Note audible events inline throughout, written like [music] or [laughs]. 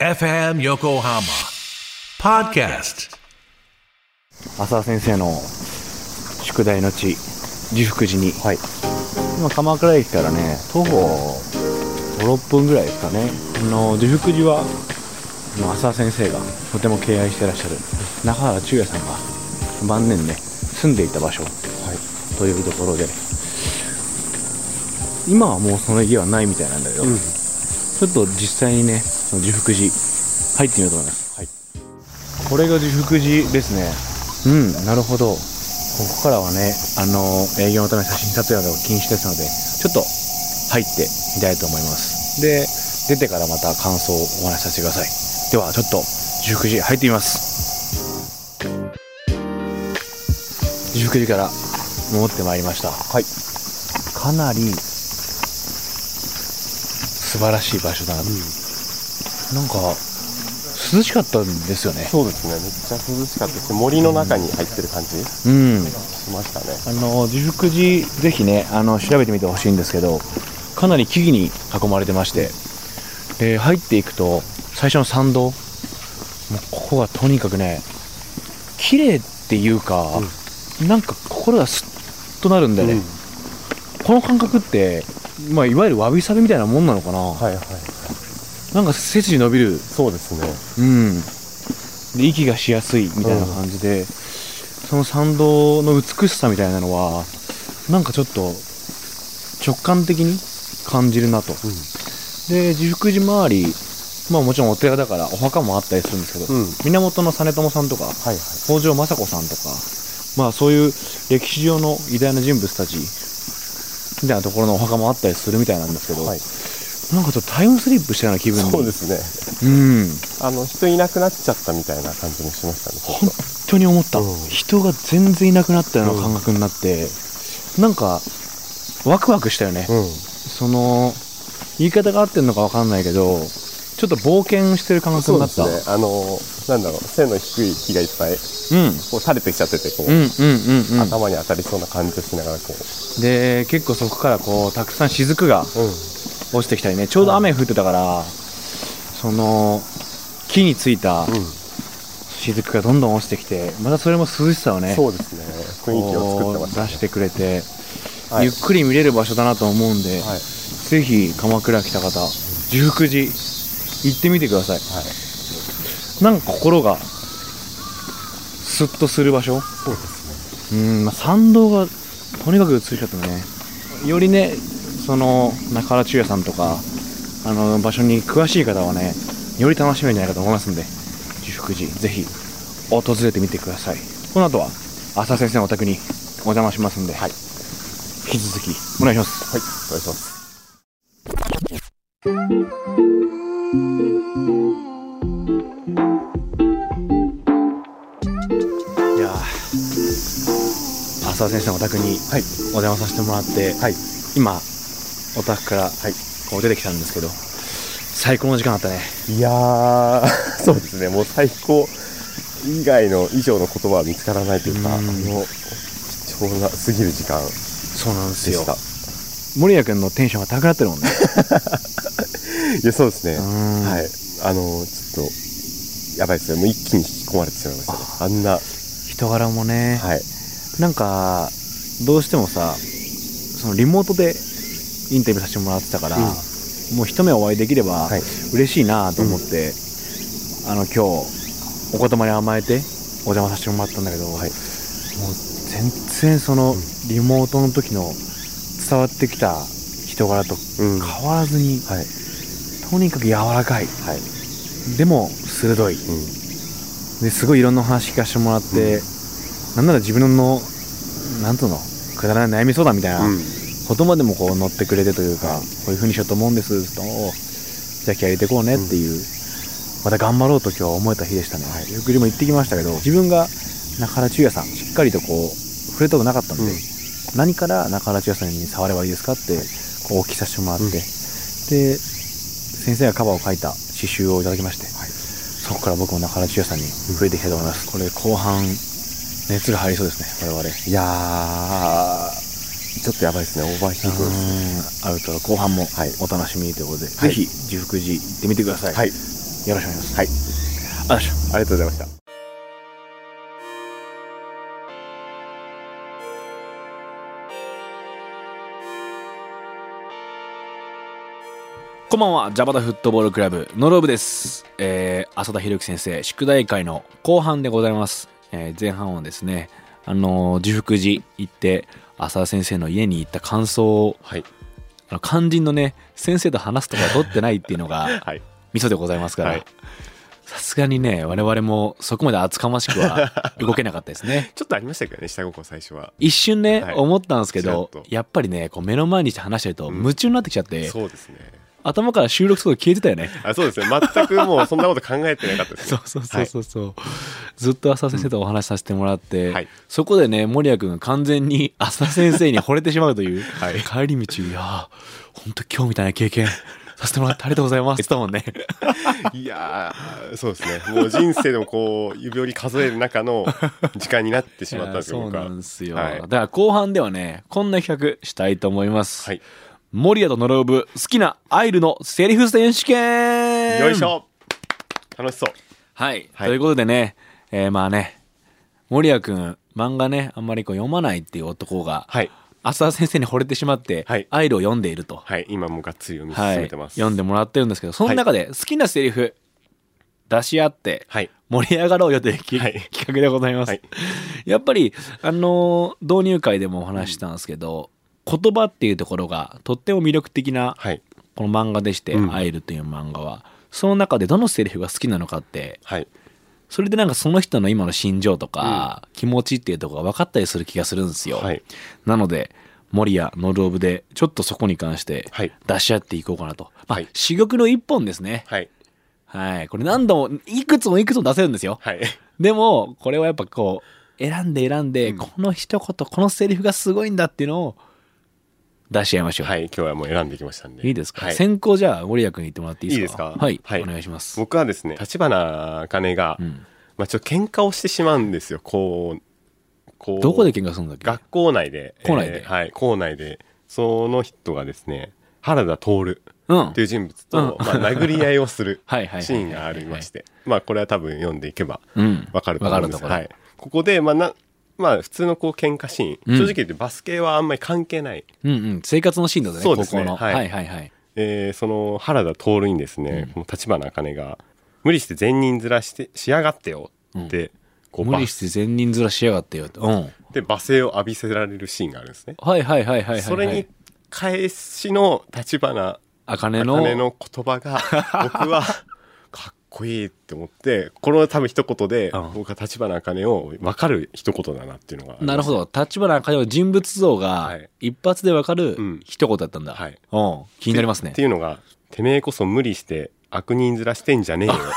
FM Yokohama Podcast. 浅田先生の宿題の地慈福寺に、はい。今鎌倉駅からね徒歩56分ぐらいですかねあの慈福寺は浅田先生がとても敬愛してらっしゃる中原中也さんが晩年ね住んでいた場所はい。というところで今はもうその家はないみたいなんだけど、うん。ちょっと実際にねその慈福寺入ってみようと思います、はい。これが慈福寺ですね。うんなるほど。ここからはねあの営業のため写真撮影などが禁止ですのでちょっと入ってみたいと思います。で出てからまた感想をお話しさせてください。ではちょっと慈福寺入ってみます。慈福寺から戻ってまいりました。はい。かなり素晴らしい場所だな。と、なんか涼しかったんですよね。そうですね。めっちゃ涼しかったし、森の中に入ってる感じうん。しましたね。あの慈福寺ぜひねあの調べてみてほしいんですけどかなり木々に囲まれてましてで入っていくと最初の参道もうここがとにかくね綺麗っていうか、なんか心がスッとなるんだよね、うん。この感覚って、まあ、いわゆるわびさびみたいなもんなのかな、はいはい。なんか背筋伸びるそうですね。うん、で息がしやすいみたいな感じで、その参道の美しさみたいなのはなんかちょっと直感的に感じるなと、で慈福寺周りまあもちろんお寺だからお墓もあったりするんですけど、うん。源実朝さんとかはいはい。北条政子さんとかまあそういう歴史上の偉大な人物たちみたいなところのお墓もあったりするみたいなんですけど、はい。なんかちょっとタイムスリップしたような気分にそうですね。うんあの、人いなくなっちゃったみたいな感じもしましたね、本当に思った、うん人が全然いなくなったような感覚になって、なんかワクワクしたよね、と。うん。その言い方が合ってるのか分かんないけどちょっと冒険してる感覚になったすね。あの、なんだろう、背の低い木がいっぱい、うんこう垂れてきちゃってて、こう、うんうんうんうん頭に当たりそうな感じをしながら、こう。で結構そこからこうたくさん雫がうん。落ちてきたりねちょうど雨降ってたから、その木についたうん。雫がどんどん落ちてきてまたそれも涼しさをねそうですね。雰囲気を作ってましたね。出してくれて、はいゆっくり見れる場所だなと思うんで、はい。ぜひ鎌倉来た方十福寺行ってみてくださいはい。なんか心がスッとする場所？そうですね。うん、まあ、参道がとにかく美しかったねよりねその中原中也さんとかあの場所に詳しい方はねより楽しめるんじゃないかと思いますんで十福寺ぜひ訪れてみてくださいこの後は浅田先生のお宅にお邪魔しますんで、はい引き続きお願いしますはい。お願いします。いやー浅田先生のお宅にはい。お邪魔させてもらって、はい。今お宅からはい。こう出てきたんですけど最高の時間だったね。いやー、[laughs] そうですね、もう最高以外の以上の言葉は見つからないというか、あうん。の貴重なすぎる時間そうなんですよ。森谷君のテンションが高くなってるもんね。[laughs] いや、そうですね、うん。はい、あのちょっと、やばいですね、もう一気に引き込まれてしまいました。ね、あんな、人柄もね、はい、なんかどうしてもさそのリモートでインタビューさせてもらってたから、もう一目お会いできればはい。嬉しいなと思って、あの今日お言葉に甘えてお邪魔させてもらったんだけど、はい。もう全然そのリモートの時の伝わってきた人柄とうん、変わらずに、はい、とにかく柔らかい。はい、でも鋭い。うん、ですごいいろんなお話聞かせてもらって、なんなら自分のなんとの？くだらない悩み相談みたいなうん、言葉でもこう乗ってくれてというか、はいこういう風にしようと思うんですとじゃあ気合い入れていこうねっていう、また頑張ろうと今日は思えた日でしたね、はい。ゆっくりも行ってきましたけど自分が中原中也さんしっかりとこう触れたことなかったんで、うん。何から中原中也さんに触ればいいですかってこうお聞きさせてもらって、うん。で先生がカバーを書いた刺繍をいただきまして、そこから僕も中原中也さんに触れていきたいと思います、これ後半熱が入りそうですね我々。いやー、ちょっとやばいですね、オーバーヒートですね。うんアウトの後半もはい。お楽しみということで、はい。ぜひ、十福寺行ってみてください。はい、よろしくお願いします。はい。ありがとうございました。こんばんは、ジャパタフットボールクラブ、ノローブです。えー、浅田博之先生、宿題会の後半でございます。えー前半はですね、あのー、受福寺行って、浅田先生の家に行った感想を、はい。あの肝心のね、先生と話すとか取ってないっていうのが、はい。ミソでございますからはい、さすがにね、我々もそこまで厚かましくは [laughs] 動けなかったですね。ちょっとありましたけどね下心最初は。一瞬ね、はい。思ったんですけどやっぱりねこう目の前にして話してるとうん。夢中になってきちゃって、そうですね頭から収録速度消えてたよね。あそうですね。全くもうそんなこと考えてなかったです [laughs] そねうそうそうそうそう、ずっと浅田先生とお話しさせてもらって、はい。そこでね守谷君が完全に浅田先生に惚れてしまうという、[laughs] はい。帰り道いやー本当今日みたいな経験 [laughs] させてもらってありがとうございます。って言ってたもんね。いやーそうですね。もう人生でもこう指折り数える中の時間になってしまったんですよそうなんですよ、はい。だから後半ではねこんな企画したいと思います、はい守谷と呪う部好きなアイルのセリフ選手権。よいしょ。楽しそう。はい、はい。ということでね、えーまあね守谷君漫画ねあんまりこう読まないっていう男が、はい。浅田先生に惚れてしまって、はい。アイルを読んでいると、はい。今もうがっつり読みはい。進めてます。読んでもらってるんですけどその中で好きなセリフ出し合ってはい。盛り上がろうよというき、はい。企画でございます、はい。やっぱりあのー導入会でもお話ししたんですけど、言葉っていうところがとっても魅力的なはい。この漫画でして「うん。アイル」という漫画は。その中でどのセリフが好きなのかってはい。それでなんかその人の今の心情とか気持ちっていうところが分かったりする気がするんですよ。はい。なので守谷ノルオブでちょっとそこに関してはい。出し合っていこうかなと。まあ、はい。珠玉の一本ですね。はい。はい。これ何度もいくつもいくつも出せるんですよ。はい。[laughs] でもこれはやっぱこう選んで選んで、うん。この一言このセリフがすごいんだっていうのを出し合いましょう。はい今日はもう選んできましたんで。いいですか、はい。先行じゃあ守谷君に言ってもらっていいですか？はい、はい。お願いします。僕はですね立花茜が、うん。まあちょっと喧嘩をしてしまうんですよ。こうこうどこで喧嘩するんだっけ？学校内で。校内で？えーはい校内で。その人がですね原田徹うん。という人物と、うん。まあ、殴り合いをするシーンがありまして。まあこれは多分読んでいけばうん。わかると思うんです。はい、ここでまあなまあ普通のこう喧嘩シーン、うん。正直言ってバスケはあんまり関係ない、うんうん。生活のシーンだねそうですね。はい。はいはいはい。えーその原田徹にですね、うん。この立花茜が無理して善人面してしやがってよって、こう無理して善人面しやがってよって。うん。はいで罵声を浴びせられるシーンがあるんですね、はいはいはいはいはいそれに返しの立花茜の？茜の言葉が僕はこいいって思ってこの多分一言でうん。僕は立花茜を分かる一言だなっていうのがなるほど。立花茜の人物像がはい。一発でわかるうん。一言だったんだ、はい。うん。気になりますね。っていうのがてめえこそ無理して悪人面してんじゃねえよ。[laughs] ここ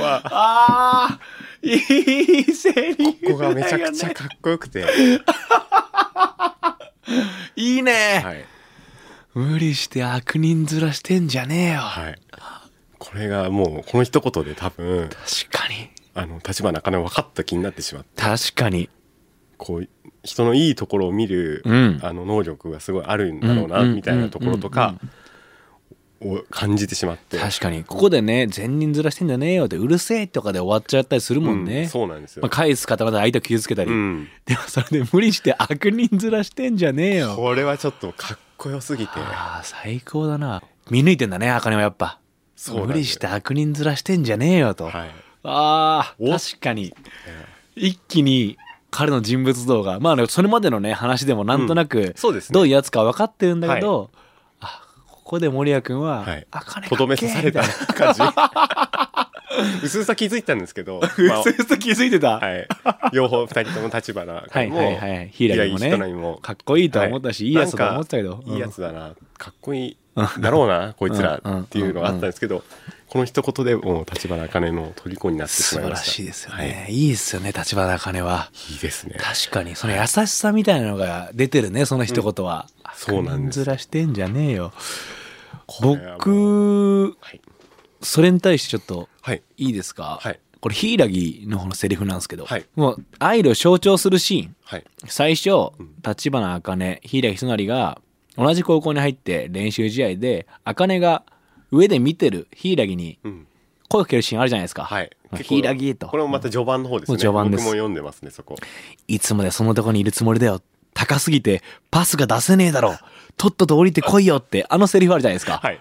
は。ああいいセリフここがめちゃくちゃかっこよくて、[laughs] いいね、はい。無理して悪人面してんじゃねえよ、はいこれがもうこの一言で多分確かに。あの立花茜分かった気になってしまって。確かに。こう人のいいところを見る、うん。あの能力がすごいあるんだろうな、うんみたいなところとかを感じてしまって、確かに。ここでね善人面してんじゃねえよってうるせえとかで終わっちゃったりするもんね、うんそうなんですよ、まあ、返す方まで相手を傷つけたり、うん、でもそれで無理して悪人面してんじゃねえよ。これはちょっとかっこよすぎて。ああ最高だな。見抜いてんだね茜はやっぱ無理して悪人面してんじゃねえよと、はい。あ確かに。一気に彼の人物像がまあねそれまでのね話でもなんとなくそうですね。どういうやつか分かってるんだけど、あここで守谷君ははい「あかねとどめ刺された感じ。[laughs] うすうさ気づいたんですけど、ま [laughs] あうすうす気づいてた、はい、両方二人とも立花はいもはいはい。柊もね平井も。かっこいいとは思ったし、、はい。いやつだと思ってたけど。いいやつだな。かっこいい [laughs] だろうなこいつらうんっていうのがあったんですけどこの一言でもう立花茜の虜になってし素晴らまいました。しいですよはい、ね、い、いですよね立花茜は。いいですね。確かにその優しさみたいなのが出てるねその一言は、そうなんです。悪人面してんじゃねえよ。僕はい、それに対してちょっとはい、いいですか、はい。これ柊の方のセリフなんですけど、はい。もうアイルを象徴するシーン。はい。最初立花茜柊ひとなりが同じ高校に入って練習試合で茜が上で見てる柊にうん。声をかけるシーンあるじゃないですか。はい。柊とこれもまた序盤の方ですね。序盤です僕も読んでますね、そこ。いつまでそのとこにいるつもりだよ。高すぎてパスが出せねえだろ。とっとと降りてこいよって、あのセリフあるじゃないですか。はい。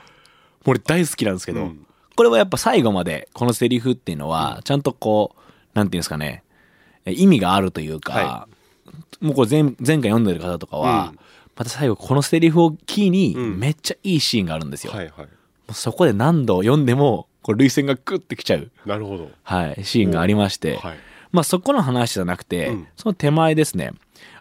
俺大好きなんですけど、うんこれはやっぱ最後までこのセリフっていうのは、ちゃんとこう、なんていうんですかね、え意味があるというか、はもうこれ前前回読んでる方とかは、うんまた最後このセリフをキーにうんめっちゃいいシーンがあるんですよ。はいはい。もうそこで何度読んでも、こう涙腺がグッてきちゃう、なるほど。はい、シーンがありまして、はい。まあそこの話じゃなくて、うんその手前ですね、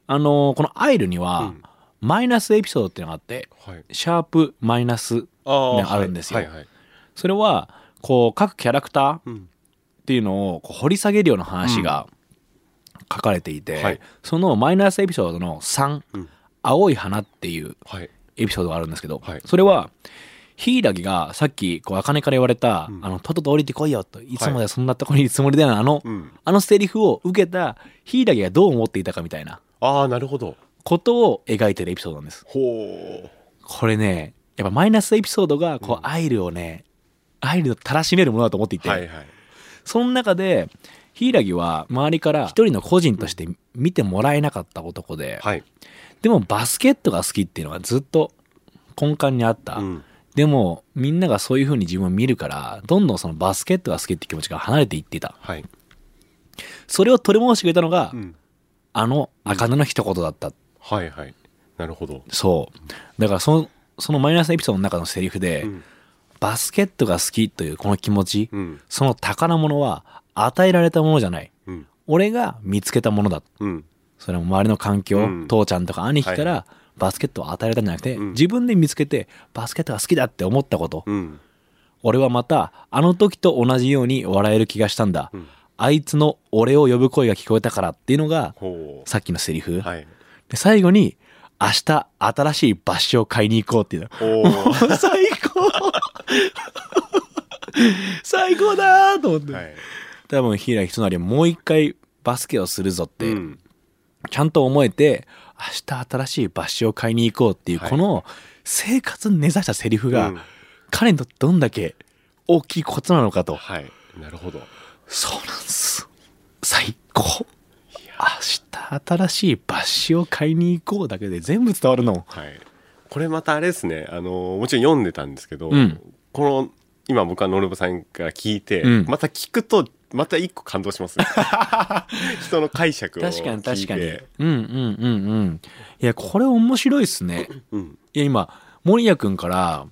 あのーこのアイルには、うんマイナスエピソードっていうのがあって、はい。シャープマイナスあねあるんですよはいはい。それはこう各キャラクターっうん。ていうのをこう掘り下げるような話が書かれていて、はいそのマイナスエピソードの3うん「青い花」っていうはい。エピソードがあるんですけど、はいそれは柊がさっきこう茜から言われた「うんあのとっとと降りてこいよ」と「いつまでそんなとこにいるつもりだよ」あの、うん。あのセリフを受けた柊がどう思っていたかみたいなああ、なるほど。ことを描いてるエピソードなんです。ほう。これねやっぱマイナスエピソードがこう、うんアイルをねアイルをたらしめるものだと思っていて、はいはい。その中で柊は周りから一人の個人として見てもらえなかった男で、はい。でもバスケットが好きっていうのがずっと根幹にあった、うん。でもみんながそういう風に自分を見るからどんどんそのバスケットが好きって気持ちが離れていっていたはい。それを取り戻してくれたのが、うん。あの茜の一言だったはいはい。なるほど。そうだからそのそのマイナスエピソードの中のセリフで、うん。バスケットが好きというこの気持ち、うん。その宝物は与えられたものじゃないうん。俺が見つけたものだうん。それも周りの環境、うん父ちゃんとか兄貴かはいらバスケットを与えられたんじゃなくて、うん自分で見つけてバスケットが好きだって思ったこと、うん。俺はまたあの時と同じように笑える気がしたんだ、うんあいつの俺を呼ぶ声が聞こえたからっていうのがほさっきのセリフ、う。はい。で最後に明日新しいバッシュを買いに行こうっていうの。[laughs] 最高 [laughs] 最高だーと思って、はい。多分柊人成はもう一回バスケをするぞって、うん。ちゃんと思えて明日新しいバッシュを買いに行こうっていうはいこの生活に根ざしたセリフが、うん彼にとってどんだけ大きいことなのかとはい。なるほど。そうなんです最高明日新しいバッシュを買いに行こうだけで全部伝わるのはい。これまたあれですね。あの、もちろん読んでたんですけど、うんこの、今僕はノルブさんから聞いて、うんまた聞くと、また一個感動しますね。[laughs] 人の解釈を聞いて。確かに確かにうんうんうんうんいやこれ面白いっすねうん。いや今守谷君から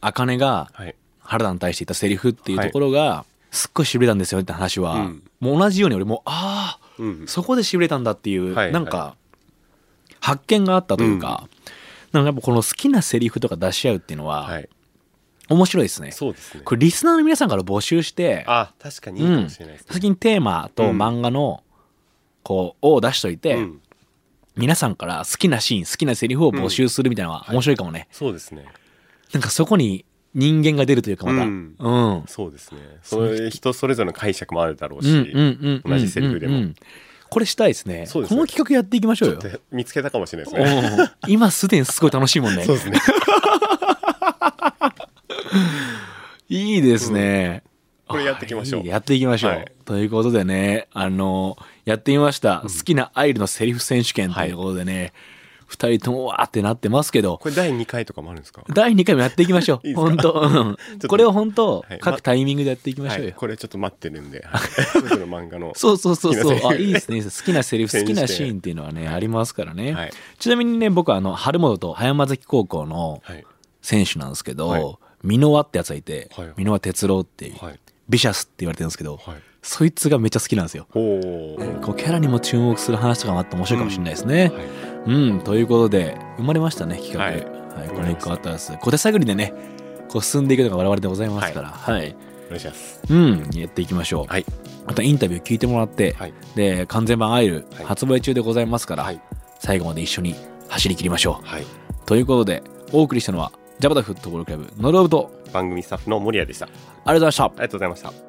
茜がはい。原田に対して言ったセリフっていうところが、すっごいしびれたんですよって話は、うんもう同じように俺もああうん。そこでしびれたんだっていう、はいなんか発見があったというか、なんかやっぱこの好きなセリフとか出し合うっていうのははい。面白いですね。そうですね。これリスナーの皆さんから募集してあ、確かにいいかもしれないですね。先にテーマとうん。漫画のこうを出しといて、うん。皆さんから好きなシーン好きなセリフを募集するみたいなのは面白いかもね、そうですね。なんかそこに人間が出るというかまた、ううん。ん、うん。そうですね。それ人それぞれの解釈もあるだろうし、うんうんうん同じセリフでも。うんうんこれしたいですね。ね。この企画やっていきましょうよ。で見つけたかもしれないですね。うん今すでにすごい楽しいもんね。そうですね。[laughs] [laughs] いいですね、これやっていきましょう。やっていきましょう、はい。ということでねあのやってみました、好きなアイルのセリフ選手権ということでね、二人ともわーってなってますけど。これ第2回とかもあるんですか？第2回もやっていきましょう。[laughs] いい本当。これを本当、はい。各タイミングでやっていきましょうよ、はい、これちょっと待ってるんで、[laughs] 漫画の。そうそうそうそう。あいいですね。好きなセリフ好きなシーンっていうのはねありますからね、はい。ちなみにね僕はあの春本と葉山崎高校のはい。選手なんですけど、はい箕輪ってやつがいてはい箕輪哲郎っていう、はい。ビシャスって言われてるんですけど、はい。そいつがめっちゃ好きなんですよ。こうキャラにも注目する話とかもあって面白いかもしれないですね。はい。うん、ということで生まれましたね企画。ははいい、この一個あったらす小手探りでねこう進んでいくのが我々でございますから、はい、お願いします。うん、やっていきましょう。はい。またインタビュー聞いてもらって、はい。で完全版アイルはい発売中でございますから、はい。最後まで一緒に走り切りましょう。はい。ということでお送りしたのはジャパタフットボールクラブノルオブと番組スタッフの森谷でした。ありありがとうございました。がとうございました。